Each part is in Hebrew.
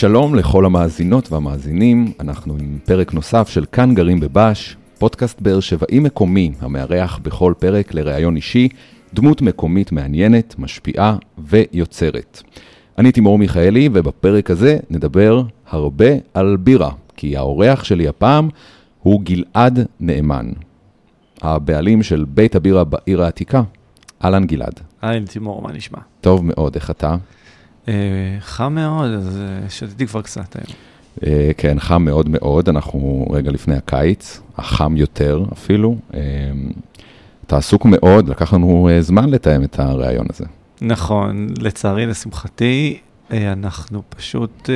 שלום לכל המאזינות והמאזינים, אנחנו עם פרק נוסף של כאן גרים בבש, פודקאסט באר שבעי מקומי המארח בכל פרק לראיון אישי, דמות מקומית מעניינת, משפיעה ויוצרת. אני תימור מיכאלי, ובפרק הזה נדבר הרבה על בירה, כי האורח שלי הפעם הוא גלעד נאמן, הבעלים של בית הבירה בעיר העתיקה. אהלן גלעד. היי תימור, מה נשמע? טוב מאוד, איך אתה? אה, חם מאוד, אז אה, שתיתי כבר קצת היום. אה, כן, חם מאוד מאוד, אנחנו רגע לפני הקיץ, החם יותר אפילו. אתה עסוק מאוד, לקח לנו זמן לתאם את הריאיון הזה. נכון, לצערי, לשמחתי, אנחנו פשוט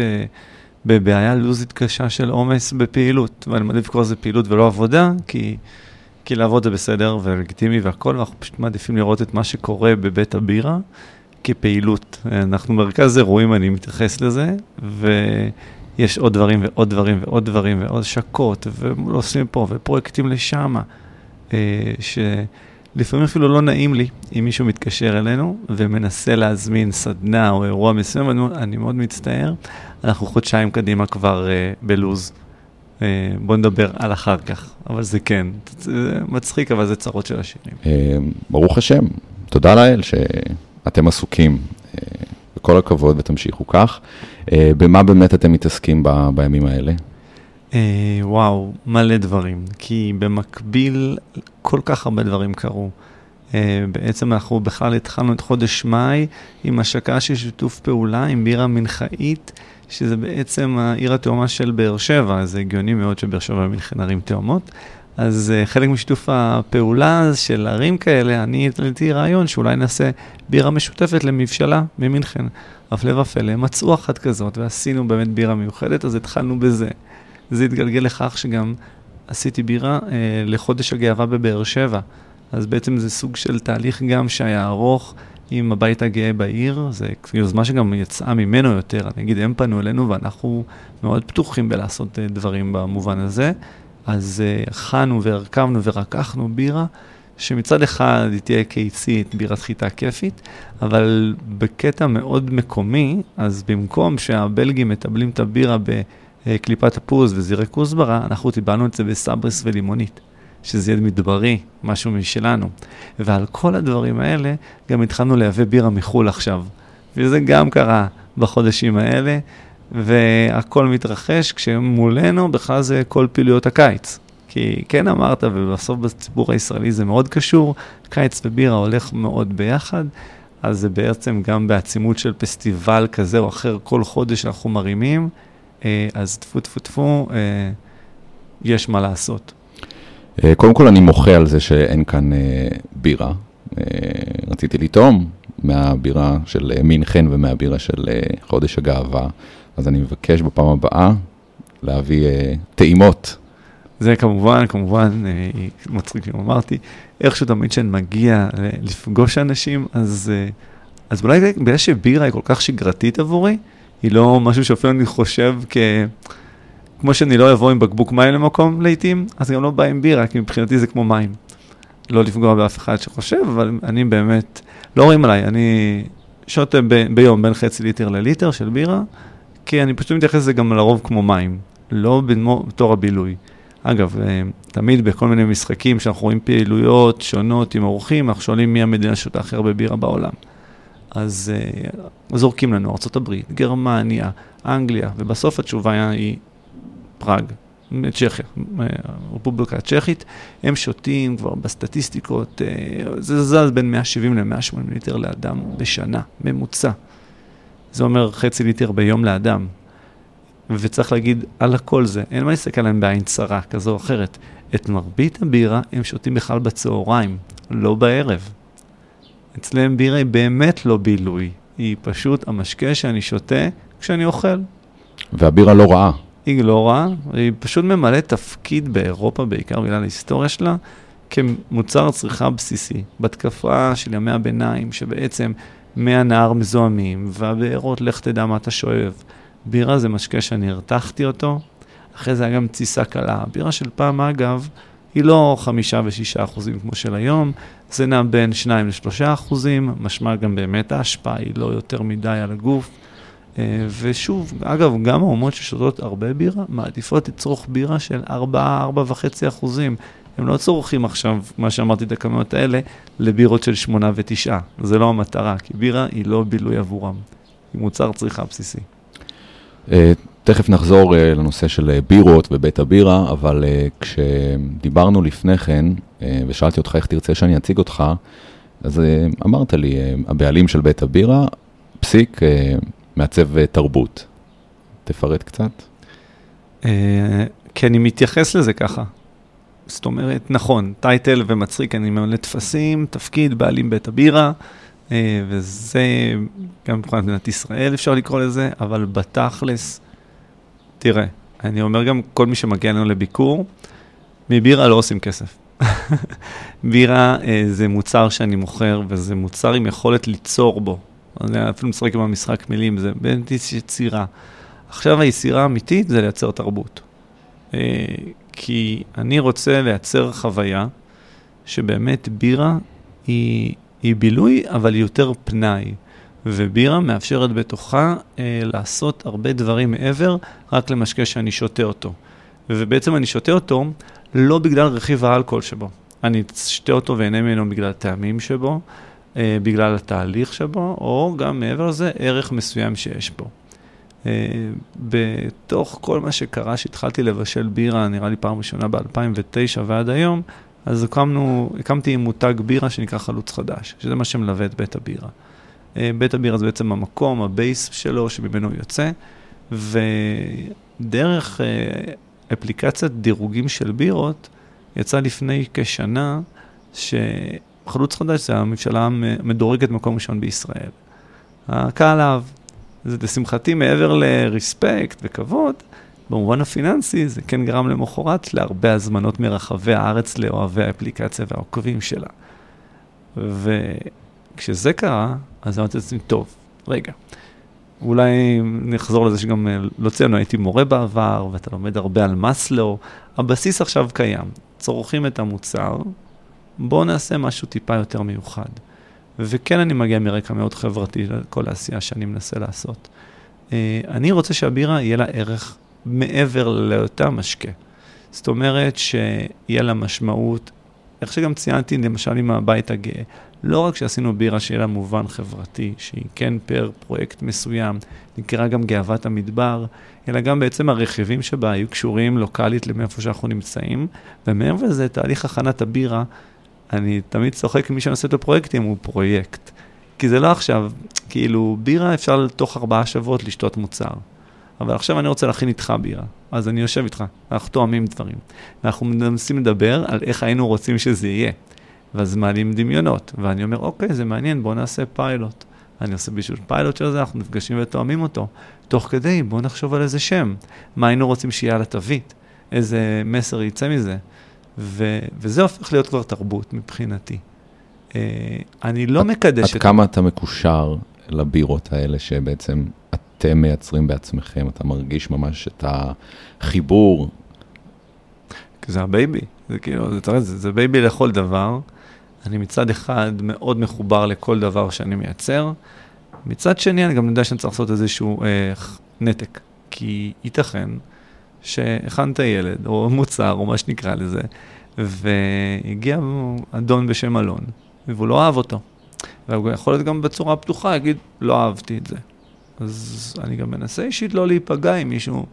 בבעיה לוזית קשה של עומס בפעילות, ואני מעדיף לקרוא לזה פעילות ולא עבודה, כי, כי לעבוד זה בסדר ולגיטימי והכול, ואנחנו פשוט מעדיפים לראות את מה שקורה בבית הבירה. כפעילות. אנחנו מרכז אירועים, אני מתייחס לזה, ויש עוד דברים ועוד דברים ועוד דברים ועוד השקות, ועושים פה, ופרויקטים לשם, אה, שלפעמים אפילו לא נעים לי אם מישהו מתקשר אלינו ומנסה להזמין סדנה או אירוע מסוים, אני, אני מאוד מצטער, אנחנו חודשיים קדימה כבר uh, בלוז. בוא נדבר על אחר כך, אבל זה כן, זה מצחיק, אבל זה צרות של השירים. ברוך השם, תודה לאל ש... אתם עסוקים. אה, הכבוד ותמשיכו כך. אה, במה באמת אתם מתעסקים ב, בימים האלה? אה, וואו, מלא דברים. כי במקביל, כל כך הרבה דברים קרו. בעצם אנחנו בכלל התחלנו את חודש מאי עם השקה של שיתוף פעולה עם בירה מנחאית, שזה בעצם העיר התאומה של באר שבע, זה הגיוני מאוד שבאר שבע ומינכן ערים תאומות. אז uh, חלק משיתוף הפעולה של ערים כאלה, אני העליתי רעיון שאולי נעשה בירה משותפת למבשלה ממינכן. הפלא ופלא, מצאו אחת כזאת ועשינו באמת בירה מיוחדת, אז התחלנו בזה. זה התגלגל לכך שגם עשיתי בירה uh, לחודש הגאווה בבאר שבע. אז בעצם זה סוג של תהליך גם שהיה ארוך עם הבית הגאה בעיר, זו יוזמה שגם יצאה ממנו יותר, אני אגיד, הם פנו אלינו ואנחנו מאוד פתוחים בלעשות uh, דברים במובן הזה. אז uh, הכנו והרכבנו ורקחנו בירה, שמצד אחד היא תהיה קיצית, בירת חיטה כיפית, אבל בקטע מאוד מקומי, אז במקום שהבלגים מטבלים את הבירה בקליפת הפוז וזירי כוסברה, אנחנו טיבלנו את זה בסברס ולימונית. שזה יהיה מדברי, משהו משלנו. ועל כל הדברים האלה גם התחלנו לייבא בירה מחו"ל עכשיו. וזה גם קרה בחודשים האלה, והכל מתרחש כשמולנו בכלל זה כל פעילויות הקיץ. כי כן אמרת, ובסוף בציבור הישראלי זה מאוד קשור, קיץ ובירה הולך מאוד ביחד, אז זה בעצם גם בעצימות של פסטיבל כזה או אחר, כל חודש אנחנו מרימים, אה, אז טפו טפו טפו, אה, יש מה לעשות. אה, קודם כל אני מוחה על זה שאין כאן בירה. רציתי לטעום מהבירה של מינכן ומהבירה של חודש הגאווה. אז אני מבקש בפעם הבאה להביא אה, טעימות. זה כמובן, כמובן, אה, מצחיק אם אמרתי, איכשהו תמיד כשאני מגיע לפגוש אנשים, אז, אה, אז אולי בגלל שבירה היא כל כך שגרתית עבורי, היא לא משהו שאפילו אני חושב כ... כמו שאני לא אבוא עם בקבוק מים למקום לעיתים, אז גם לא בא עם בירה, כי מבחינתי זה כמו מים. לא לפגוע באף אחד שחושב, אבל אני באמת, לא רואים עליי, אני שותה ב, ביום בין חצי ליטר לליטר של בירה, כי אני פשוט מתייחס לזה גם לרוב כמו מים, לא בתור הבילוי. אגב, אה, תמיד בכל מיני משחקים שאנחנו רואים פעילויות שונות עם אורחים, אנחנו שואלים מי המדינה שותה הכי הרבה בירה בעולם. אז uh, זורקים לנו ארה"ב, גרמניה, אנגליה, ובסוף התשובה היא פראג, צ'כיה, אה, רפובליקה הצ'כית, הם שותים כבר בסטטיסטיקות, זה זז בין 170 ל-180 ליטר לאדם בשנה, ממוצע. זה אומר חצי ליטר ביום לאדם. וצריך להגיד על הכל זה, אין מה להסתכל עליהם בעין צרה כזו או אחרת. את מרבית הבירה הם שותים בכלל בצהריים, לא בערב. אצלם בירה היא באמת לא בילוי, היא פשוט המשקה שאני שותה כשאני אוכל. והבירה לא רעה. היא לא רעה, היא פשוט ממלאת תפקיד באירופה, בעיקר בגלל ההיסטוריה שלה, כמוצר צריכה בסיסי. בתקפה של ימי הביניים, שבעצם מהנהר מזוהמים, והבארות, לך תדע מה אתה שואב. בירה זה משקה שאני הרתחתי אותו, אחרי זה היה גם תסיסה קלה. בירה של פעם, אגב, היא לא חמישה ושישה אחוזים כמו של היום, זה נע בין שניים לשלושה אחוזים, משמע גם באמת ההשפעה היא לא יותר מדי על הגוף. ושוב, אגב, גם האומות ששותות הרבה בירה, מעדיפות לצרוך בירה של 4-4.5 אחוזים. הם לא צורכים עכשיו, מה שאמרתי את הכמויות האלה, לבירות של 8 ו-9. זה לא המטרה, כי בירה היא לא בילוי עבורם, היא מוצר צריכה בסיסי. תכף נחזור לנושא של בירות ובית הבירה, אבל כשדיברנו לפני כן, ושאלתי אותך איך תרצה שאני אציג אותך, אז אמרת לי, הבעלים של בית הבירה, פסיק, מעצב תרבות. תפרט קצת. כי אני מתייחס לזה ככה. זאת אומרת, נכון, טייטל ומצחיק, אני ממלא טפסים, תפקיד, בעלים בית הבירה, וזה גם מבחינת מדינת ישראל אפשר לקרוא לזה, אבל בתכלס, תראה, אני אומר גם כל מי שמגיע אלינו לביקור, מבירה לא עושים כסף. בירה זה מוצר שאני מוכר, וזה מוצר עם יכולת ליצור בו. אני אפילו משחק עם המשחק מילים, זה באמת יצירה. עכשיו היצירה האמיתית זה לייצר תרבות. כי אני רוצה לייצר חוויה שבאמת בירה היא, היא בילוי, אבל היא יותר פנאי. ובירה מאפשרת בתוכה אה, לעשות הרבה דברים מעבר, רק למשקה שאני שותה אותו. ובעצם אני שותה אותו לא בגלל רכיב האלכוהול שבו. אני שותה אותו ואהנה ממנו בגלל הטעמים שבו, אה, בגלל התהליך שבו, או גם מעבר לזה, ערך מסוים שיש בו. Uh, בתוך כל מה שקרה, שהתחלתי לבשל בירה, נראה לי פעם ראשונה ב-2009 ועד היום, אז הקמנו, הקמתי מותג בירה שנקרא חלוץ חדש, שזה מה שמלווה את בית הבירה. Uh, בית הבירה זה בעצם המקום, הבייס שלו, שממנו הוא יוצא, ודרך uh, אפליקציית דירוגים של בירות, יצא לפני כשנה, שחלוץ חדש זה הממשלה המדורגת מקום ראשון בישראל. הקהל אהב. זה לשמחתי מעבר לרספקט וכבוד, במובן הפיננסי זה כן גרם למחרת להרבה הזמנות מרחבי הארץ לאוהבי האפליקציה והעוקבים שלה. וכשזה קרה, אז אמרתי לעצמי, טוב, רגע, אולי נחזור לזה שגם לא ציינו, הייתי מורה בעבר, ואתה לומד הרבה על מאסלו, הבסיס עכשיו קיים, צורכים את המוצר, בואו נעשה משהו טיפה יותר מיוחד. וכן אני מגיע מרקע מאוד חברתי לכל העשייה שאני מנסה לעשות. אה, אני רוצה שהבירה יהיה לה ערך מעבר לאותה משקה. זאת אומרת שיהיה לה משמעות, איך שגם ציינתי, למשל עם הבית הגאה, לא רק שעשינו בירה שיהיה לה מובן חברתי, שהיא כן פר פרויקט מסוים, נקרא גם גאוות המדבר, אלא גם בעצם הרכיבים שבה היו קשורים לוקאלית למאיפה שאנחנו נמצאים, ומעבר לזה, תהליך הכנת הבירה אני תמיד צוחק עם מי שעושה את הפרויקטים, הוא פרויקט. כי זה לא עכשיו, כאילו, בירה אפשר תוך ארבעה שבועות לשתות מוצר. אבל עכשיו אני רוצה להכין איתך בירה, אז אני יושב איתך, אנחנו תואמים דברים. אנחנו מנסים לדבר על איך היינו רוצים שזה יהיה. ואז מעלים דמיונות, ואני אומר, אוקיי, זה מעניין, בואו נעשה פיילוט. אני עושה בשביל פיילוט של זה, אנחנו נפגשים ותואמים אותו. תוך כדי, בואו נחשוב על איזה שם. מה היינו רוצים שיהיה על התווית? איזה מסר יצא מזה? ו, וזה הופך להיות כבר תרבות מבחינתי. Uh, אני לא מקדש עד את... כמה אתה מקושר לבירות האלה שבעצם אתם מייצרים בעצמכם? אתה מרגיש ממש את החיבור? זה ה baby, זה כאילו, זה, זה, זה baby לכל דבר. אני מצד אחד מאוד מחובר לכל דבר שאני מייצר, מצד שני אני גם יודע שאני צריך לעשות איזשהו אה, נתק, כי ייתכן שהכנת ילד, או מוצר, או מה שנקרא לזה, והגיע אדון בשם אלון, והוא לא אהב אותו. והוא יכול להיות גם בצורה פתוחה, יגיד, לא אהבתי את זה. אז אני גם מנסה אישית לא להיפגע אם מישהו,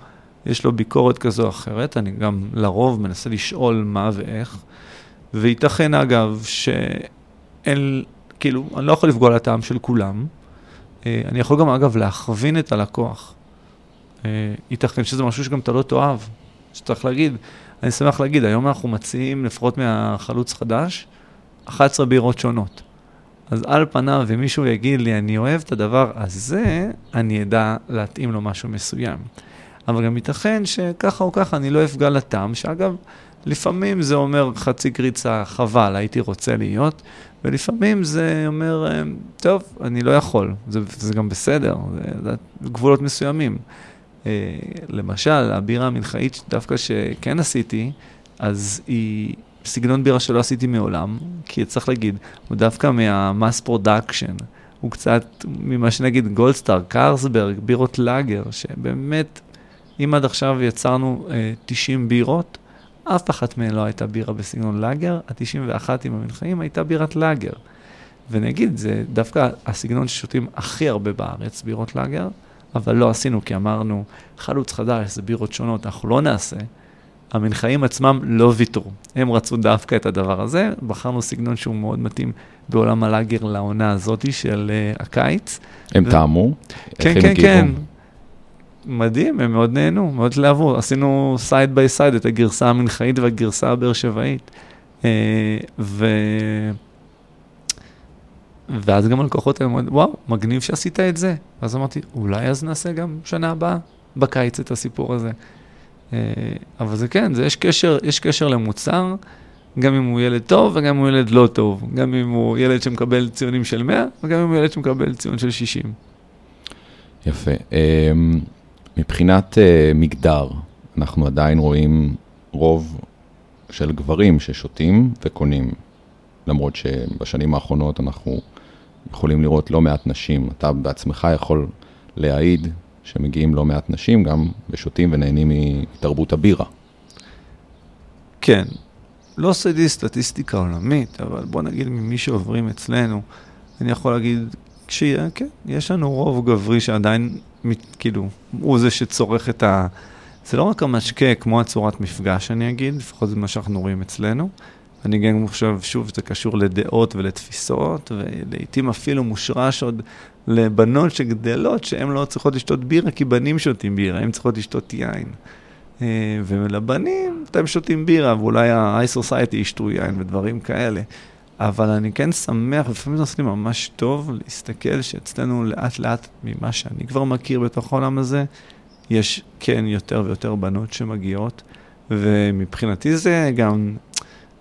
יש לו ביקורת כזו או אחרת, אני גם לרוב מנסה לשאול מה ואיך. וייתכן, אגב, שאין, כאילו, אני לא יכול לפגוע לטעם של כולם. אה, אני יכול גם, אגב, להכווין את הלקוח. אה, ייתכן שזה משהו שגם אתה לא תאהב, שצריך להגיד. אני שמח להגיד, היום אנחנו מציעים, לפחות מהחלוץ חדש, 11 בירות שונות. אז על פניו, אם מישהו יגיד לי, אני אוהב את הדבר הזה, אני אדע להתאים לו משהו מסוים. אבל גם ייתכן שככה או ככה אני לא אפגע לטעם, שאגב, לפעמים זה אומר חצי קריצה, חבל, הייתי רוצה להיות, ולפעמים זה אומר, טוב, אני לא יכול, זה, זה גם בסדר, זה, זה גבולות מסוימים. אה, למשל, הבירה המנחאית דווקא שכן עשיתי, אז היא סגנון בירה שלא עשיתי מעולם, כי צריך להגיד, הוא דווקא מה mass production, הוא קצת ממה שנגיד גולדסטאר, קרסברג, בירות לאגר, שבאמת, אם עד עכשיו יצרנו אה, 90 בירות, אף אחת מהן לא הייתה בירה בסגנון לאגר, ה-91 עם המנחאים הייתה בירת לאגר. ונגיד, זה דווקא הסגנון ששותים הכי הרבה בארץ, בירות לאגר, אבל לא עשינו, כי אמרנו, חלוץ חדש, זה בירות שונות, אנחנו לא נעשה. המנחאים עצמם לא ויתרו, הם רצו דווקא את הדבר הזה, בחרנו סגנון שהוא מאוד מתאים בעולם הלאגר לעונה הזאת של uh, הקיץ. הם ו... טעמו? כן, כן, כן. מדהים, הם מאוד נהנו, מאוד התלהבו. עשינו side by side את הגרסה המנחאית והגרסה הבאר שבעית. Uh, ו... ואז גם הלקוחות היו אומרים, וואו, מגניב שעשית את זה. אז אמרתי, אולי אז נעשה גם שנה הבאה, בקיץ, את הסיפור הזה. אה, אבל זה כן, זה יש קשר, יש קשר למוצר, גם אם הוא ילד טוב וגם אם הוא ילד לא טוב. גם אם הוא ילד שמקבל ציונים של 100 וגם אם הוא ילד שמקבל ציון של 60. יפה. אמ, מבחינת אה, מגדר, אנחנו עדיין רואים רוב של גברים ששותים וקונים, למרות שבשנים האחרונות אנחנו יכולים לראות לא מעט נשים. אתה בעצמך יכול להעיד שמגיעים לא מעט נשים גם ושותים ונהנים מתרבות הבירה. כן, לא עשיתי סטטיסטיקה עולמית, אבל בוא נגיד ממי שעוברים אצלנו, אני יכול להגיד, כשיהיה, כן, יש לנו רוב גברי שעדיין, כאילו, הוא זה שצורך את ה... זה לא רק המשקה, כמו הצורת מפגש, אני אגיד, לפחות זה מה שאנחנו רואים אצלנו. אני גם חושב, שוב, זה קשור לדעות ולתפיסות, ולעיתים אפילו מושרש עוד לבנות שגדלות, שהן לא צריכות לשתות בירה, כי בנים שותים בירה, הן צריכות לשתות יין. אה, ולבנים, אתם שותים בירה, ואולי ה-high society ישתו יין ודברים כאלה. אבל אני כן שמח, לפעמים זה עושה לי ממש טוב להסתכל שאצלנו לאט לאט, ממה שאני כבר מכיר בתוך העולם הזה, יש כן יותר ויותר בנות שמגיעות, ומבחינתי זה גם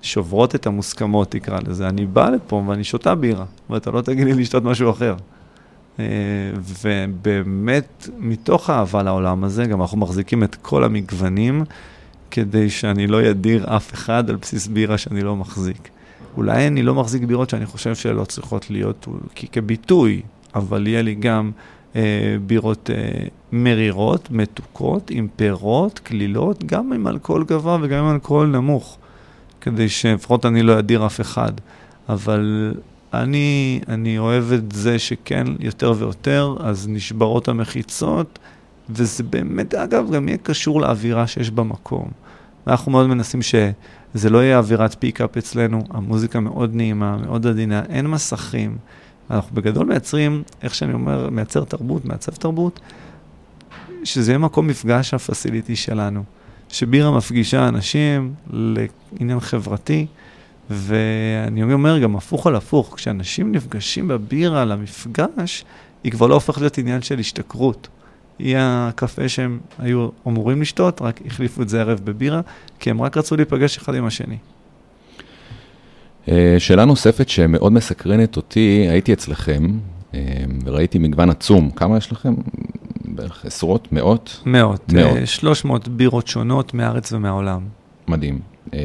שוברות את המוסכמות, תקרא לזה. אני בא לפה ואני שותה בירה, ואתה לא תגיד לי לשתות משהו אחר. אה, ובאמת, מתוך אהבה לעולם הזה, גם אנחנו מחזיקים את כל המגוונים, כדי שאני לא אדיר אף אחד על בסיס בירה שאני לא מחזיק. אולי אני לא מחזיק בירות שאני חושב שלא צריכות להיות כביטוי, אבל יהיה לי גם אה, בירות אה, מרירות, מתוקות, עם פירות, כלילות, גם עם אלכוהול גבוה וגם עם אלכוהול נמוך. כדי שלפחות אני לא אדיר אף אחד. אבל אני, אני אוהב את זה שכן, יותר ויותר, אז נשברות המחיצות, וזה באמת, אגב, גם יהיה קשור לאווירה שיש במקום. אנחנו מאוד מנסים שזה לא יהיה אווירת פיק-אפ אצלנו, המוזיקה מאוד נעימה, מאוד עדינה, אין מסכים. אנחנו בגדול מייצרים, איך שאני אומר, מייצר תרבות, מעצב תרבות, שזה יהיה מקום מפגש הפסיליטי שלנו. שבירה מפגישה אנשים לעניין חברתי, ואני אומר גם הפוך על הפוך, כשאנשים נפגשים בבירה למפגש, היא כבר לא הופכת להיות עניין של השתכרות. היא הקפה שהם היו אמורים לשתות, רק החליפו את זה ערב בבירה, כי הם רק רצו להיפגש אחד עם השני. אה, שאלה נוספת שמאוד מסקרנת אותי, הייתי אצלכם אה, וראיתי מגוון עצום. כמה יש לכם? בערך עשרות, מאות? מאות. מאות. 300 אה, בירות שונות מארץ ומהעולם. מדהים. אה,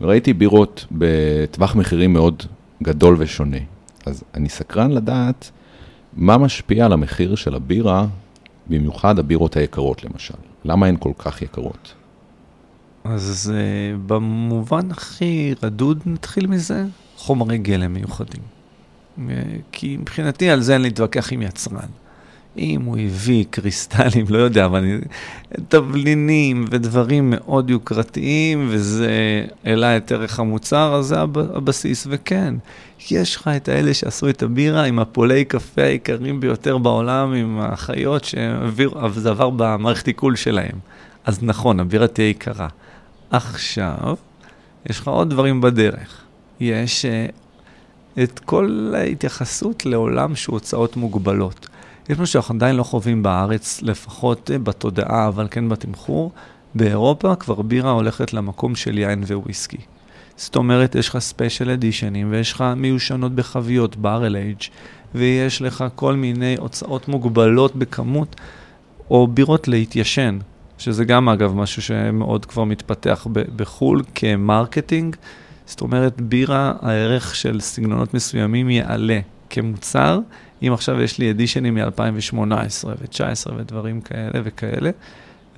וראיתי בירות בטווח מחירים מאוד גדול ושונה. אז אני סקרן לדעת מה משפיע על המחיר של הבירה, במיוחד הבירות היקרות למשל. למה הן כל כך יקרות? אז uh, במובן הכי רדוד נתחיל מזה, חומרי גלם מיוחדים. כי מבחינתי על זה אין להתווכח עם יצרן. אם הוא הביא קריסטלים, לא יודע, אבל. תבלינים ודברים מאוד יוקרתיים, וזה העלה את ערך המוצר, אז זה הב... הבסיס. וכן, יש לך את האלה שעשו את הבירה עם הפולי קפה היקרים ביותר בעולם, עם החיות שזה עבר במערכת עיכול שלהם. אז נכון, הבירה תהיה יקרה. עכשיו, יש לך עוד דברים בדרך. יש uh, את כל ההתייחסות לעולם שהוא הוצאות מוגבלות. יש משהו שאנחנו עדיין לא חווים בארץ, לפחות אה, בתודעה, אבל כן בתמחור. באירופה כבר בירה הולכת למקום של יין וויסקי. זאת אומרת, יש לך ספיישל אדישנים, ויש לך מיושנות בחביות, ברל אייג', ויש לך כל מיני הוצאות מוגבלות בכמות, או בירות להתיישן, שזה גם אגב משהו שמאוד כבר מתפתח בחו"ל כמרקטינג. זאת אומרת, בירה, הערך של סגנונות מסוימים יעלה כמוצר, אם עכשיו יש לי אדישנים מ-2018 ו-19 ודברים כאלה וכאלה,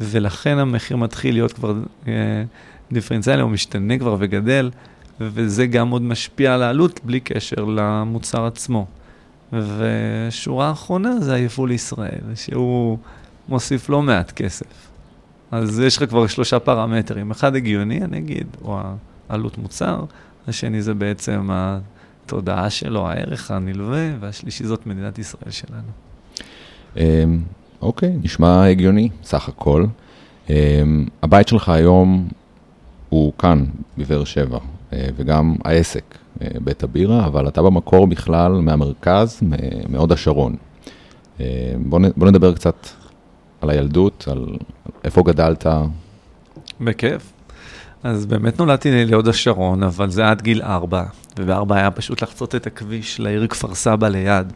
ולכן המחיר מתחיל להיות כבר אה, דיפרנציאלי, הוא משתנה כבר וגדל, וזה גם עוד משפיע על העלות בלי קשר למוצר עצמו. ושורה אחרונה זה היבוא לישראל, שהוא מוסיף לא מעט כסף. אז יש לך כבר שלושה פרמטרים, אחד הגיוני, אני אגיד, הוא העלות מוצר, השני זה בעצם התודעה שלו, הערך הנלווה, והשלישי זאת מדינת ישראל שלנו. אמ, אוקיי, נשמע הגיוני, סך הכל. אמ, הבית שלך היום הוא כאן, בבאר שבע, אה, וגם העסק, אה, בית הבירה, אבל אתה במקור בכלל מהמרכז, מהוד השרון. אמ, בוא, בוא נדבר קצת על הילדות, על איפה גדלת. בכיף. אז באמת נולדתי להוד השרון, אבל זה עד גיל ארבע, ובארבע היה פשוט לחצות את הכביש לעיר כפר סבא ליד.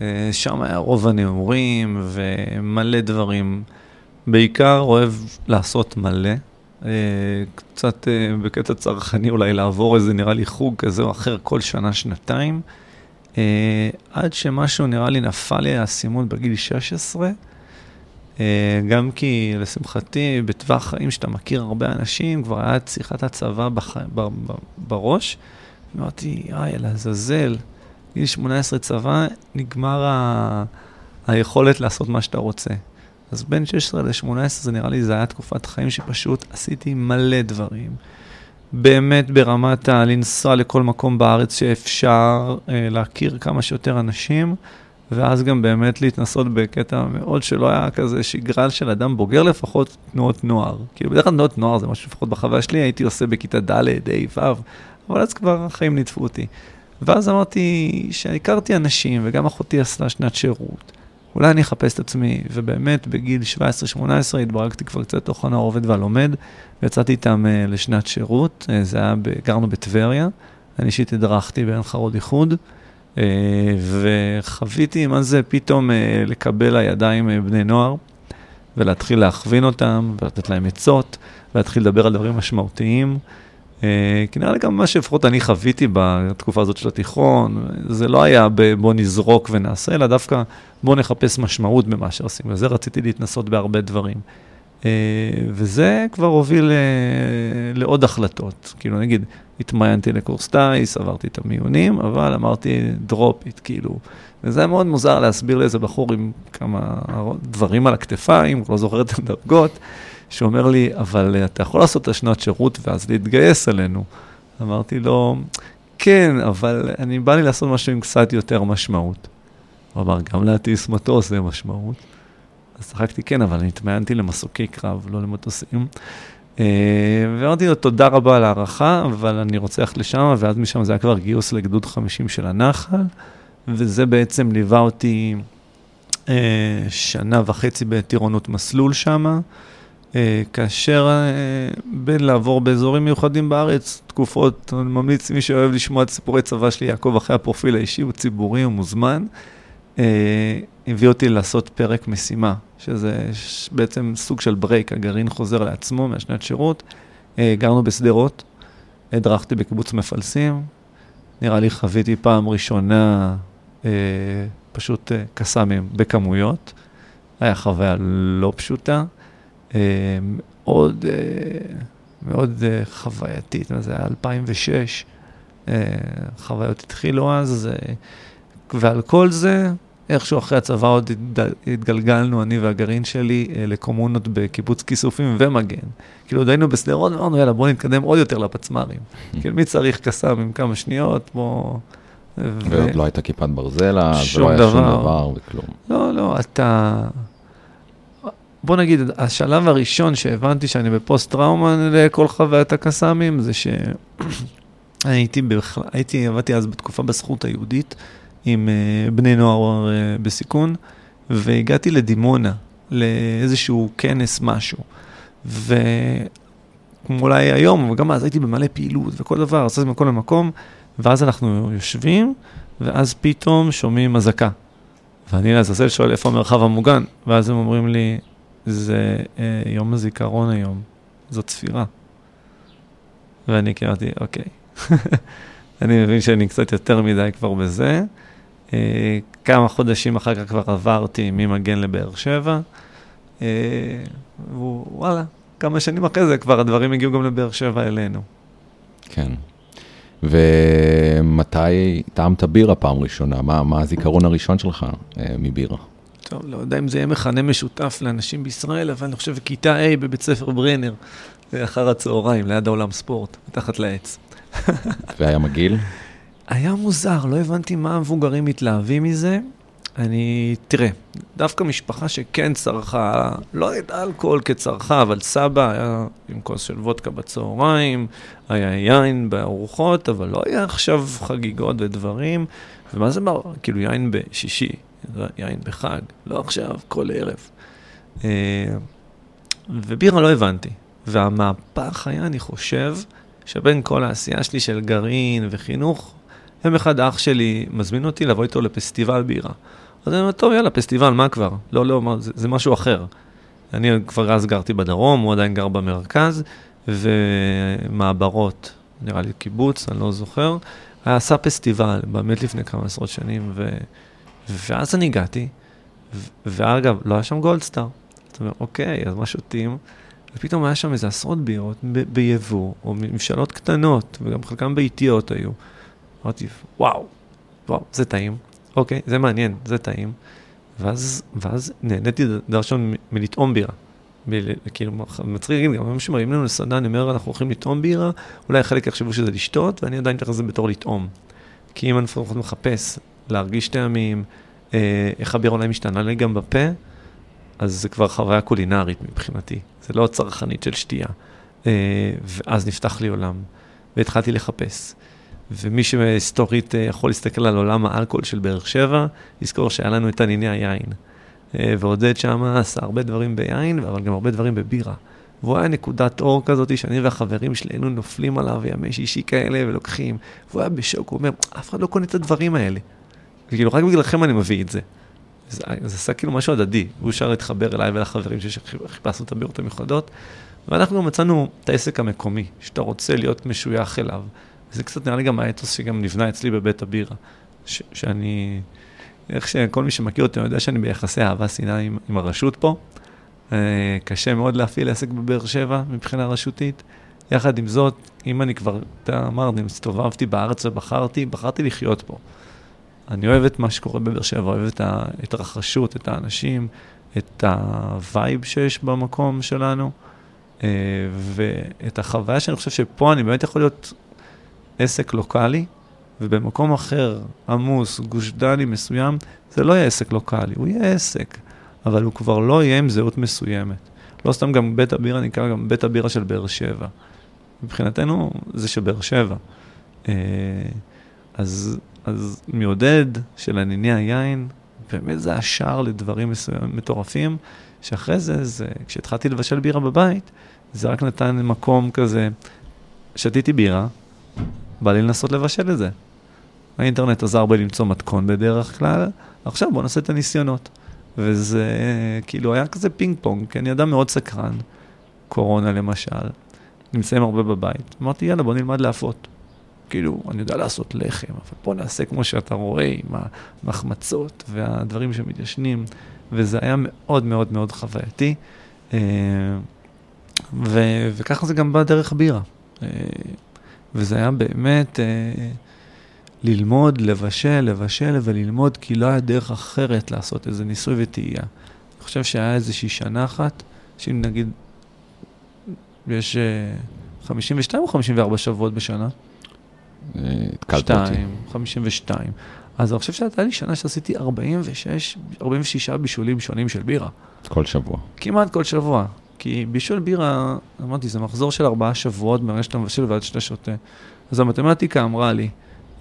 אה, שם היה רוב הנעורים ומלא דברים. בעיקר אוהב לעשות מלא. אה, קצת אה, בקטע צרכני אולי לעבור איזה נראה לי חוג כזה או אחר כל שנה, שנתיים. עד שמשהו נראה לי נפל לי האסימון בגיל 16. גם כי לשמחתי בטווח חיים שאתה מכיר הרבה אנשים, כבר היה שיחת הצבא בח... בראש. אמרתי, איי, לעזאזל, גיל 18 צבא, נגמר ה... היכולת לעשות מה שאתה רוצה. אז בין 16 ל-18 זה נראה לי, זה היה תקופת חיים שפשוט עשיתי מלא דברים. באמת ברמת הלנסוע לכל מקום בארץ שאפשר, אה, להכיר כמה שיותר אנשים, ואז גם באמת להתנסות בקטע מאוד שלא היה כזה שגרל של אדם בוגר, לפחות תנועות נוער. כאילו בדרך כלל תנועות נוער זה משהו לפחות בחוויה שלי, הייתי עושה בכיתה ד', ה', ו', אבל אז כבר החיים ניטפו אותי. ואז אמרתי שהכרתי אנשים, וגם אחותי עשתה שנת שירות. אולי אני אחפש את עצמי, ובאמת בגיל 17-18 התברגתי כבר קצת תוכן העובד והלומד, ויצאתי איתם uh, לשנת שירות, uh, זה היה, ב, גרנו בטבריה, אני אישית הדרכתי בעין חרוד איחוד, uh, וחוויתי מה זה פתאום uh, לקבל לידיים uh, בני נוער, ולהתחיל להכווין אותם, ולתת להם עצות, ולהתחיל לדבר על דברים משמעותיים. אה, כי נראה לי גם מה שלפחות אני חוויתי בתקופה הזאת של התיכון, זה לא היה בוא נזרוק ונעשה, אלא דווקא בוא נחפש משמעות במה שעושים, וזה רציתי להתנסות בהרבה דברים. אה, וזה כבר הוביל אה, לעוד החלטות. כאילו, נגיד, התמיינתי לקורס טיס, עברתי את המיונים, אבל אמרתי, drop it, כאילו. וזה היה מאוד מוזר להסביר לאיזה בחור עם כמה דברים על הכתפיים, לא זוכר את הדרגות. שאומר לי, אבל אתה יכול לעשות את השנת שירות ואז להתגייס אלינו. אמרתי לו, כן, אבל אני בא לי לעשות משהו עם קצת יותר משמעות. הוא אמר, גם להטיס מטוס זה משמעות. אז צחקתי, כן, אבל אני התמיינתי למסוקי קרב, לא למטוסים. אה, ואמרתי לו, תודה רבה על ההערכה, אבל אני רוצה ללכת לשם, ואז משם זה היה כבר גיוס לגדוד 50 של הנחל, וזה בעצם ליווה אותי אה, שנה וחצי בטירונות מסלול שם. אה, כאשר אה, בין לעבור באזורים מיוחדים בארץ, תקופות, אני ממליץ, מי שאוהב לשמוע את סיפורי צבא שלי, יעקב אחרי הפרופיל האישי, הוא ציבורי, הוא מוזמן, אה, הביא אותי לעשות פרק משימה, שזה בעצם סוג של ברייק, הגרעין חוזר לעצמו מהשנת שירות. גרנו בשדרות, הדרכתי בקיבוץ מפלסים, נראה לי חוויתי פעם ראשונה פשוט קסאמים בכמויות, היה חוויה לא פשוטה. מאוד, אה, מאוד אה, חווייתית, זה היה 2006, אה, חוויות התחילו אז, ועל כל זה, איכשהו אחרי הצבא עוד התגלגלנו, אני והגרעין שלי, לקומונות בקיבוץ כיסופים ומגן. כאילו עוד היינו בשדרות, ואמרנו, יאללה, בואו נתקדם עוד יותר לפצמ"רים. כאילו, מי צריך קסאם עם כמה שניות, בוא... ועוד לא הייתה כיפת ברזל אז, ולא היה שום דבר וכלום. לא, לא, אתה... בוא נגיד, השלב הראשון שהבנתי שאני בפוסט-טראומה לכל חוויית הקסאמים, זה שהייתי בכלל, הייתי, עבדתי אז בתקופה בזכות היהודית עם uh, בני נוער uh, בסיכון, והגעתי לדימונה, לאיזשהו כנס משהו. וכמו אולי היום, וגם אז הייתי במלא פעילות וכל דבר, עשיתי מכל למקום, ואז אנחנו יושבים, ואז פתאום שומעים אזעקה. ואני לעזאזל שואל איפה המרחב המוגן, ואז הם אומרים לי, זה אה, יום הזיכרון היום, זאת ספירה. ואני קראתי, אוקיי. אני מבין שאני קצת יותר מדי כבר בזה, אה, כמה חודשים אחר כך כבר עברתי ממגן לבאר שבע, אה, וואלה, כמה שנים אחרי זה כבר הדברים הגיעו גם לבאר שבע אלינו. כן. ומתי טעמת בירה פעם ראשונה? מה, מה הזיכרון הראשון שלך אה, מבירה? טוב, לא יודע אם זה יהיה מכנה משותף לאנשים בישראל, אבל אני חושב כיתה A בבית ספר ברנר, אחר הצהריים, ליד העולם ספורט, מתחת לעץ. והיה מגעיל? היה מוזר, לא הבנתי מה המבוגרים מתלהבים מזה. אני, תראה, דווקא משפחה שכן צרכה, לא את אלכוהול כצרכה, אבל סבא היה עם כוס של וודקה בצהריים, היה יין בארוחות, אבל לא היה עכשיו חגיגות ודברים. ומה זה, בר? כאילו יין בשישי, יין בחג, לא עכשיו, כל ערב. אה, ובירה לא הבנתי. והמהפך היה, אני חושב, שבין כל העשייה שלי של גרעין וחינוך, יום אחד אח שלי מזמין אותי לבוא איתו לפסטיבל בירה. אז אני אומר, טוב, יאללה, פסטיבל, מה כבר? לא, לא, זה, זה משהו אחר. אני כבר אז גרתי בדרום, הוא עדיין גר במרכז, ומעברות, נראה לי קיבוץ, אני לא זוכר. היה עשה פסטיבל, באמת לפני כמה עשרות שנים, ו... ואז אני הגעתי. ואגב, לא היה שם גולדסטאר. זאת אומרת, אוקיי, אז מה שותים? ופתאום היה שם איזה עשרות בירות ביבוא, או מבשלות קטנות, וגם חלקם ביתיות היו. אמרתי, וואו, וואו, זה טעים, אוקיי, זה מעניין, זה טעים. ואז, ואז נהניתי דבר ראשון מלטעום בירה. ב- כאילו, מצחיק להגיד, גם אנשים מראים לנו לסעדה, אני אומר, אנחנו הולכים לטעום בירה, אולי חלק יחשבו שזה לשתות, ואני עדיין מתייחס לזה בתור לטעום. כי אם אני לפחות מחפש להרגיש טעמים, אה, איך הבירה אולי משתנה לי גם בפה, אז זה כבר חוויה קולינרית מבחינתי, זה לא צרכנית של שתייה. אה, ואז נפתח לי עולם, והתחלתי לחפש. ומי שהיסטורית אה, יכול להסתכל על עולם האלכוהול של באר שבע, יזכור שהיה לנו את ענייני היין. ועודד שם עשה הרבה דברים ביין, אבל גם הרבה דברים בבירה. והוא היה נקודת אור כזאת, שאני והחברים שלי היינו נופלים עליו ימי שישי כאלה ולוקחים. והוא היה בשוק, הוא אומר, אף אחד לא קונה את הדברים האלה. וכאילו, רק בגללכם אני מביא את זה. זה, זה עשה כאילו משהו הדדי, הוא אפשר להתחבר אליי ולחברים שחיפשנו את הבירות המיוחדות, ואנחנו גם מצאנו את העסק המקומי, שאתה רוצה להיות משוייך אליו. וזה קצת נראה לי גם האתוס שגם נבנה אצלי בבית הבירה, ש- שאני, איך שכל מי שמכיר אותי יודע שאני ביחסי אהבה שנאה עם, עם הרשות פה. אה, קשה מאוד להפעיל עסק בבאר שבע מבחינה רשותית. יחד עם זאת, אם אני כבר, אתה אמרת, הסתובבתי בארץ ובחרתי, בחרתי לחיות פה. אני אוהב את מה שקורה בבאר שבע, אוהב את ההתרחשות, את האנשים, את ה vibe שיש במקום שלנו, אה, ואת החוויה שאני חושב שפה אני באמת יכול להיות עסק לוקאלי, ובמקום אחר, עמוס, גוש דני מסוים, זה לא יהיה עסק לוקאלי, הוא יהיה עסק, אבל הוא כבר לא יהיה עם זהות מסוימת. לא סתם גם בית הבירה נקרא גם בית הבירה של באר שבע. מבחינתנו זה של באר שבע. אה, אז אז מעודד של ענייני היין, באמת זה השער לדברים מסוימים, מטורפים, שאחרי זה, זה, כשהתחלתי לבשל בירה בבית, זה רק נתן מקום כזה, שתיתי בירה, בא לי לנסות לבשל את זה. האינטרנט עזר בי למצוא מתכון בדרך כלל, עכשיו בוא נעשה את הניסיונות. וזה כאילו היה כזה פינג פונג, כי אני אדם מאוד סקרן, קורונה למשל, נמצאים הרבה בבית. אמרתי, יאללה, בוא נלמד להפות. כאילו, אני יודע לעשות לחם, אבל בוא נעשה כמו שאתה רואה, עם המחמצות והדברים שמתיישנים, וזה היה מאוד מאוד מאוד חווייתי, אה, ו- וככה זה גם בא דרך בירה. אה, וזה היה באמת אה, ללמוד, לבשל, לבשל וללמוד, כי לא היה דרך אחרת לעשות איזה ניסוי וטעייה. אני חושב שהיה איזושהי שנה אחת, שאם נגיד, יש 52 או 54 שבועות בשנה? התקלת אותי. 2, 52. אז אני חושב שהייתה לי שנה שעשיתי 46, 46 בישולים שונים של בירה. כל שבוע. כמעט כל שבוע. כי בישול בירה, אמרתי, זה מחזור של ארבעה שבועות מרגע שאתה מבשל ועד שאתה שותה. אז המתמטיקה אמרה לי,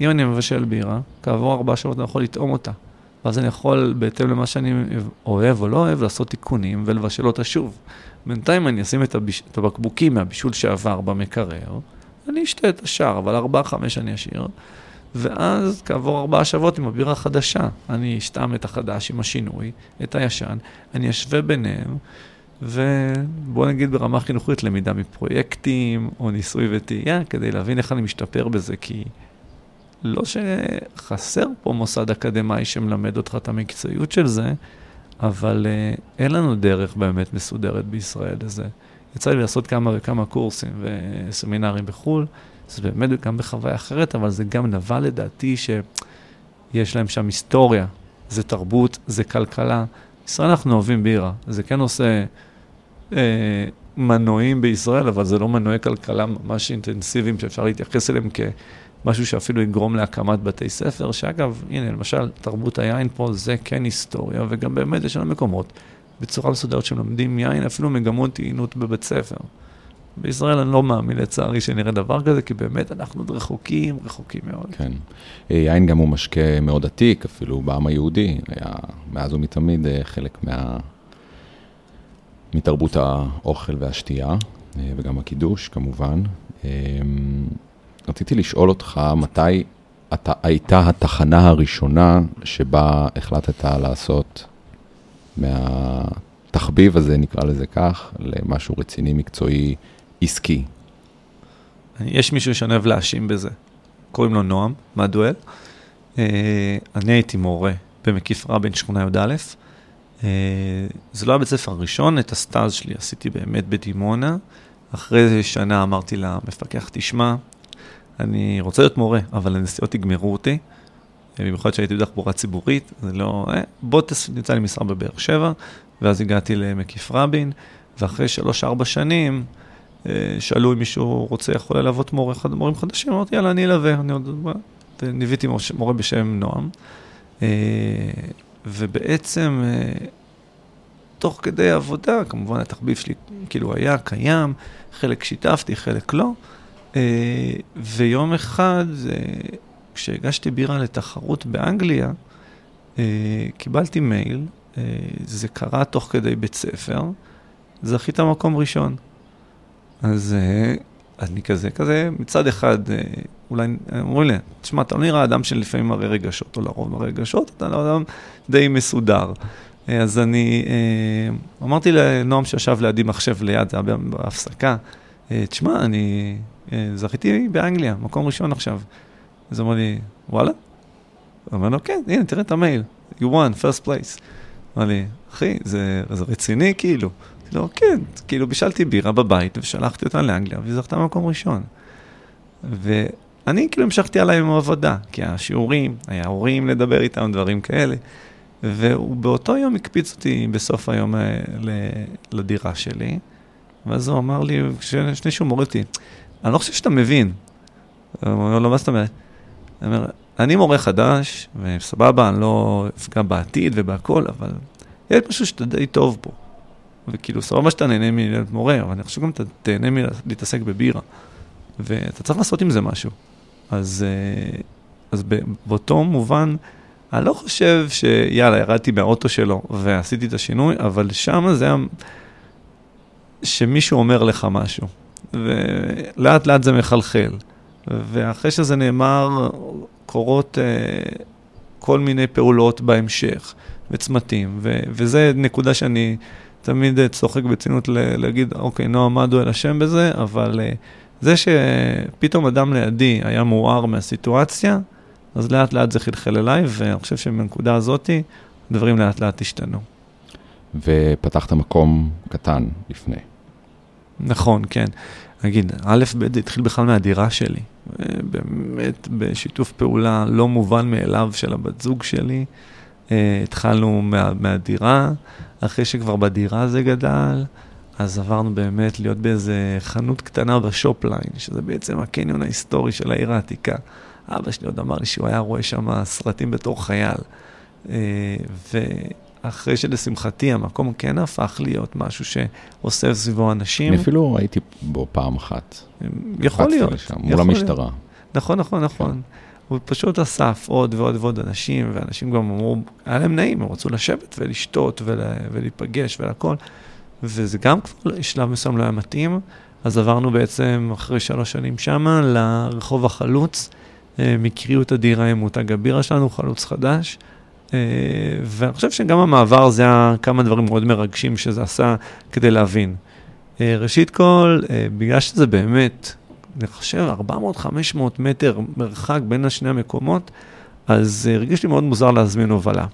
אם אני מבשל בירה, כעבור ארבעה שבועות אני יכול לטעום אותה. ואז אני יכול, בהתאם למה שאני אוהב או לא אוהב, לעשות תיקונים ולבשל אותה שוב. בינתיים אני אשים את, הביש... את הבקבוקים מהבישול שעבר במקרר, אני אשתה את השאר, אבל ארבעה, חמש אני אשאיר. ואז כעבור ארבעה שבועות עם הבירה החדשה, אני אשתם את החדש עם השינוי, את הישן, אני אשווה ביניהם, ובוא נגיד ברמה חינוכית למידה מפרויקטים או ניסוי וטעייה, כדי להבין איך אני משתפר בזה, כי לא שחסר פה מוסד אקדמאי שמלמד אותך את המקצועיות של זה, אבל uh, אין לנו דרך באמת מסודרת בישראל לזה. יצא לי לעשות כמה וכמה קורסים וסמינרים בחו"ל, זה באמת גם בחוויה אחרת, אבל זה גם נבע לדעתי שיש להם שם היסטוריה, זה תרבות, זה כלכלה. ישראל אנחנו אוהבים בירה, זה כן עושה אה, מנועים בישראל, אבל זה לא מנועי כלכלה ממש אינטנסיביים שאפשר להתייחס אליהם כמשהו שאפילו יגרום להקמת בתי ספר, שאגב, הנה, למשל, תרבות היין פה זה כן היסטוריה, וגם באמת יש לנו מקומות בצורה מסודרת שמלמדים יין, אפילו מגמות טעינות בבית ספר. בישראל אני לא מאמין לצערי שנראה דבר כזה, כי באמת אנחנו עוד רחוקים, רחוקים מאוד. כן. אה, יין גם הוא משקה מאוד עתיק, אפילו בעם היהודי, היה מאז ומתמיד אה, חלק מה... מתרבות האוכל והשתייה, אה, וגם הקידוש כמובן. רציתי לשאול אותך, מתי אתה, הייתה התחנה הראשונה שבה החלטת לעשות מהתחביב הזה, נקרא לזה כך, למשהו רציני, מקצועי, עסקי. יש מישהו שאני אוהב להאשים בזה, קוראים לו נועם, מהדואל. אה, אני הייתי מורה במקיף רבין שכונה י"א. אה, זה לא הבית ספר הראשון, את הסטאז' שלי עשיתי באמת בדימונה. אחרי שנה אמרתי למפקח, תשמע, אני רוצה להיות מורה, אבל הנסיעות יגמרו אותי. אה, במיוחד שהייתי בתחבורה ציבורית, זה לא... בוא תמצא לי משרה בבאר שבע, ואז הגעתי למקיף רבין, ואחרי שלוש-ארבע שנים, אה, שאלו אם מישהו רוצה, יכול ללוות מורה, מורים חדשים, אמרתי, יאללה, אני אלווה, אני עוד... ניוויתי מורה בשם נועם, אה, ובעצם, אה, תוך כדי עבודה, כמובן התחביב שלי כאילו היה קיים, חלק שיתפתי, חלק לא, ויום אחד, כשהגשתי בירה לתחרות באנגליה, קיבלתי מייל, זה קרה תוך כדי בית ספר, זכית מקום ראשון. אז אה, אני כזה, כזה, מצד אחד, אה, אולי, אומרים לי, תשמע, אתה לא נראה אדם שלפעמים מראה רגשות, או לרוב מראה רגשות, אתה לא אדם די מסודר. אה, אז אני אמרתי לנועם שישב לידי מחשב ליד, זה היה בהפסקה, תשמע, אני זכיתי באנגליה, מקום ראשון עכשיו. אז הוא אמר לי, וואלה? אומר לו, כן, הנה, תראה את המייל, you won, first place. אמר לי, אחי, זה, זה רציני כאילו. לא, כן, כאילו בישלתי בירה בבית ושלחתי אותה לאנגליה והיא זכתה במקום ראשון. ואני כאילו המשכתי עליי עם העבודה, כי השיעורים, היה הורים לדבר איתם, דברים כאלה. והוא באותו יום הקפיץ אותי בסוף היום אה, לדירה שלי, ואז הוא אמר לי, לפני שהוא מוריד אותי, אני לא חושב שאתה מבין. הוא אומר לו, מה זאת אומרת? אומר, אני מורה חדש, וסבבה, אני לא אפגע בעתיד ובהכל, אבל יש משהו שאתה די טוב פה. וכאילו, סבבה שאתה נהנה מלהיות מורה, אבל אני חושב גם אתה תהנה מלהתעסק בבירה. ואתה צריך לעשות עם זה משהו. אז, אה, אז באותו מובן, אני לא חושב שיאללה, ירדתי מהאוטו שלו ועשיתי את השינוי, אבל שם זה היה שמישהו אומר לך משהו, ולאט לאט זה מחלחל. ואחרי שזה נאמר, קורות uh, כל מיני פעולות בהמשך, וצמתים, ו- וזה נקודה שאני תמיד אה, צוחק בציניות להגיד, אוקיי, נועה מדואל אשם בזה, אבל uh, זה שפתאום אדם לידי היה מואר מהסיטואציה, אז לאט לאט זה חלחל אליי, ואני חושב שבנקודה הזאתי, דברים לאט לאט השתנו. ופתחת מקום קטן לפני. נכון, כן. נגיד, א', ב', זה התחיל בכלל מהדירה שלי. אה, באמת, בשיתוף פעולה לא מובן מאליו של הבת זוג שלי. התחלנו מה, מהדירה, אחרי שכבר בדירה זה גדל, אז עברנו באמת להיות באיזה חנות קטנה בשופליין, שזה בעצם הקניון ההיסטורי של העיר העתיקה. אבא שלי עוד אמר לי שהוא היה רואה שם סרטים בתור חייל. אה, ואחרי שלשמחתי המקום כן הפך להיות משהו שאוסף סביבו אנשים. אני אפילו הייתי בו פעם אחת. יכול להיות. לשם, מול המשטרה. נכון, נכון, נכון. כן. הוא פשוט אסף עוד ועוד ועוד אנשים, ואנשים גם אמרו, היה להם נעים, הם רצו לשבת ולשתות ול, ולהיפגש ולכל, וזה גם כבר שלב מסוים לא היה מתאים, אז עברנו בעצם אחרי שלוש שנים שמה לרחוב החלוץ, את הדירה עם מותג הבירה שלנו, חלוץ חדש, ואני חושב שגם המעבר זה היה כמה דברים מאוד מרגשים שזה עשה כדי להבין. אה, ראשית כל, בגלל שזה באמת אני חושב, 400-500 מטר מרחק בין השני המקומות, אז הרגיש לי מאוד מוזר להזמין הובלה.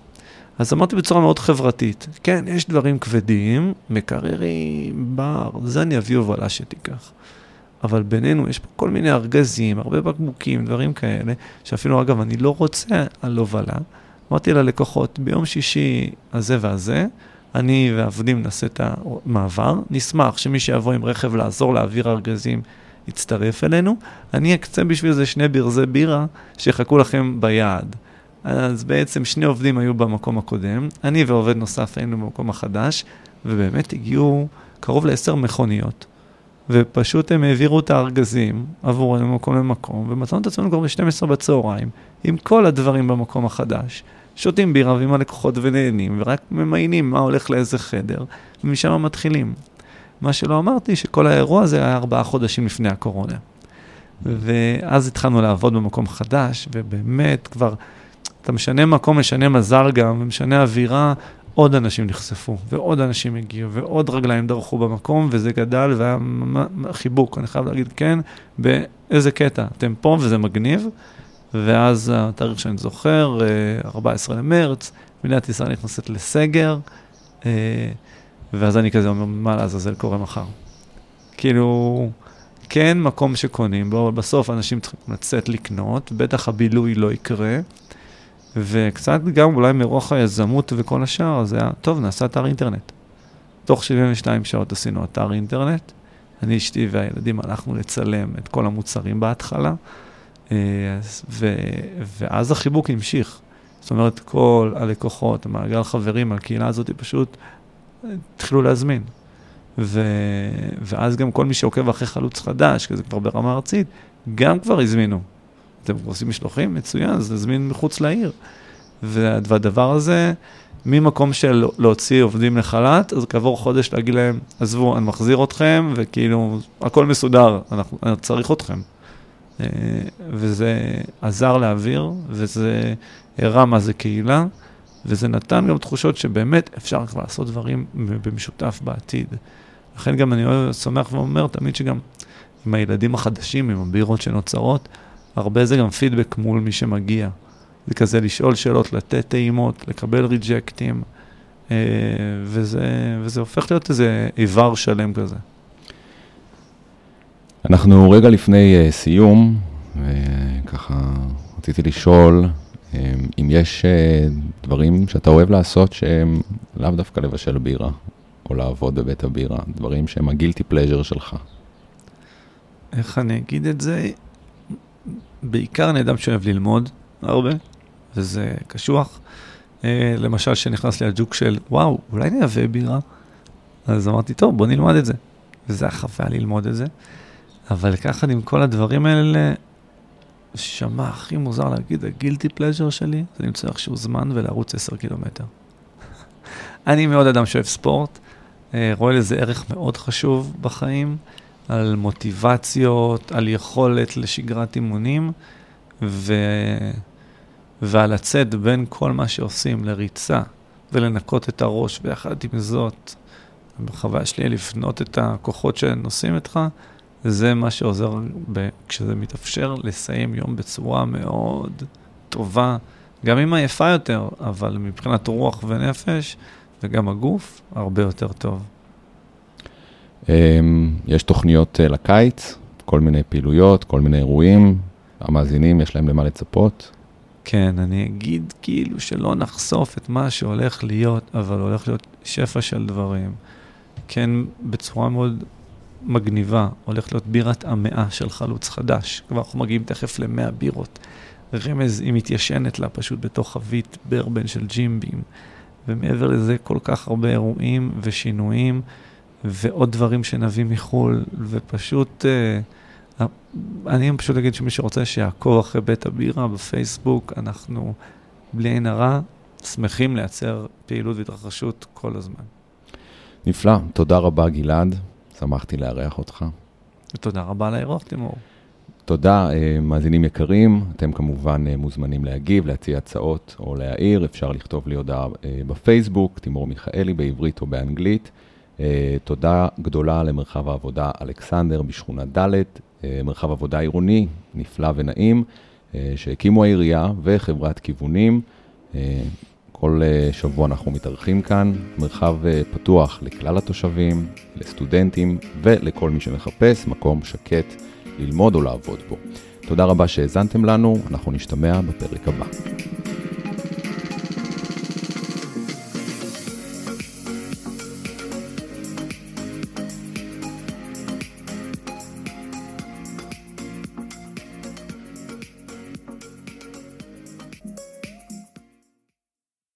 אז אמרתי בצורה מאוד חברתית, כן, יש דברים כבדים, מקררים, בר, זה אני אביא הובלה שתיקח. אבל בינינו יש פה כל מיני ארגזים, הרבה בקבוקים, דברים כאלה, שאפילו, אגב, אני לא רוצה על הובלה. אמרתי ללקוחות, ביום שישי הזה והזה, אני והעבדים נעשה את המעבר, נשמח שמי שיבוא עם רכב לעזור להעביר ארגזים יצטרף אלינו, אני אקצה בשביל זה שני ברזי בירה שיחכו לכם ביעד. אז בעצם שני עובדים היו במקום הקודם, אני ועובד נוסף היינו במקום החדש, ובאמת הגיעו קרוב לעשר מכוניות. ופשוט הם העבירו את הארגזים עבורנו ממקום למקום, ומצאנו את עצמנו כבר ב-12 בצהריים, עם כל הדברים במקום החדש. שותים בירה ועם הלקוחות ונהנים, ורק ממיינים מה הולך לאיזה חדר, ומשם מתחילים. מה שלא אמרתי, שכל האירוע הזה היה ארבעה חודשים לפני הקורונה. ואז התחלנו לעבוד במקום חדש, ובאמת כבר, אתה משנה מקום, משנה מזל גם, ומשנה אווירה, עוד אנשים נחשפו, ועוד אנשים הגיעו, ועוד רגליים דרכו במקום, וזה גדל, והיה חיבוק, אני חייב להגיד כן, באיזה קטע, אתם פה וזה מגניב, ואז התאריך שאני זוכר, 14 אה, למרץ, מדינת ישראל נכנסת לסגר, אה, ואז אני כזה אומר, מה לעזאזל קורה מחר? כאילו, כן מקום שקונים בו, אבל בסוף אנשים צריכים לצאת לקנות, בטח הבילוי לא יקרה. וקצת גם אולי מרוח היזמות וכל השאר, זה היה, טוב, נעשה אתר אינטרנט. תוך 72 שעות עשינו אתר אינטרנט. אני, אשתי והילדים הלכנו לצלם את כל המוצרים בהתחלה, ו, ואז החיבוק המשיך. זאת אומרת, כל הלקוחות, המעגל חברים, הקהילה הזאת פשוט התחילו להזמין. ו, ואז גם כל מי שעוקב אחרי חלוץ חדש, כי זה כבר ברמה ארצית, גם כבר הזמינו. אתם עושים משלוחים? מצוין, אז נזמין מחוץ לעיר. והדבר הזה, ממקום של להוציא עובדים לחל"ת, אז כעבור חודש להגיד להם, עזבו, אני מחזיר אתכם, וכאילו, הכל מסודר, אנחנו, אני צריך אתכם. אה, וזה עזר להעביר, וזה הראה מה זה קהילה, וזה נתן גם תחושות שבאמת אפשר כבר לעשות דברים במשותף בעתיד. לכן גם אני שמח ואומר תמיד שגם עם הילדים החדשים, עם הבירות שנוצרות, הרבה זה גם פידבק מול מי שמגיע. זה כזה לשאול שאלות, לתת טעימות, לקבל ריג'קטים, אה, וזה, וזה הופך להיות איזה איבר שלם כזה. אנחנו רגע לפני uh, סיום, וככה רציתי לשאול um, אם יש uh, דברים שאתה אוהב לעשות שהם לאו דווקא לבשל בירה, או לעבוד בבית הבירה, דברים שהם הגילטי פלז'ר שלך. איך אני אגיד את זה? בעיקר אני אדם שאוהב ללמוד הרבה, וזה קשוח. אה, למשל, שנכנס לי הג'וק של, וואו, אולי נייבא בירה? אז אמרתי, טוב, בוא נלמד את זה. וזה היה חוויה ללמוד את זה. אבל ככה עם כל הדברים האלה, שמע הכי מוזר להגיד, הגילטי פלז'ר שלי, זה למצוא איכשהו זמן ולרוץ 10 קילומטר. אני מאוד אדם שאוהב ספורט, אה, רואה לזה ערך מאוד חשוב בחיים. על מוטיבציות, על יכולת לשגרת אימונים, ו... ועל לצאת בין כל מה שעושים לריצה ולנקות את הראש, ויחד עם זאת, בחוויה שלי לבנות את הכוחות שנושאים איתך, זה מה שעוזר ב... כשזה מתאפשר לסיים יום בצורה מאוד טובה, גם אם עייפה יותר, אבל מבחינת רוח ונפש וגם הגוף, הרבה יותר טוב. אמ, יש תוכניות אה, לקיץ, כל מיני פעילויות, כל מיני אירועים, המאזינים, יש להם למה לצפות. כן, אני אגיד כאילו שלא נחשוף את מה שהולך להיות, אבל הולך להיות שפע של דברים. כן, בצורה מאוד מגניבה, הולך להיות בירת המאה של חלוץ חדש. כבר אנחנו מגיעים תכף למאה בירות. רמז, היא מתיישנת לה פשוט בתוך חבית ברבן של ג'ימבים. ומעבר לזה, כל כך הרבה אירועים ושינויים. ועוד דברים שנביא מחו"ל, ופשוט, uh, אני פשוט אגיד שמי שרוצה שיעקוב אחרי בית הבירה בפייסבוק, אנחנו בלי עין הרע שמחים לייצר פעילות והתרחשות כל הזמן. נפלא, תודה רבה גלעד, שמחתי לארח אותך. ותודה רבה על האירוח, תימור. תודה, uh, מאזינים יקרים. אתם כמובן uh, מוזמנים להגיב, להציע הצעות או להעיר. אפשר לכתוב לי הודעה uh, בפייסבוק, תימור מיכאלי בעברית או באנגלית. תודה גדולה למרחב העבודה אלכסנדר בשכונה ד', מרחב עבודה עירוני נפלא ונעים, שהקימו העירייה וחברת כיוונים. כל שבוע אנחנו מתארחים כאן, מרחב פתוח לכלל התושבים, לסטודנטים ולכל מי שמחפש מקום שקט ללמוד או לעבוד בו. תודה רבה שהאזנתם לנו, אנחנו נשתמע בפרק הבא.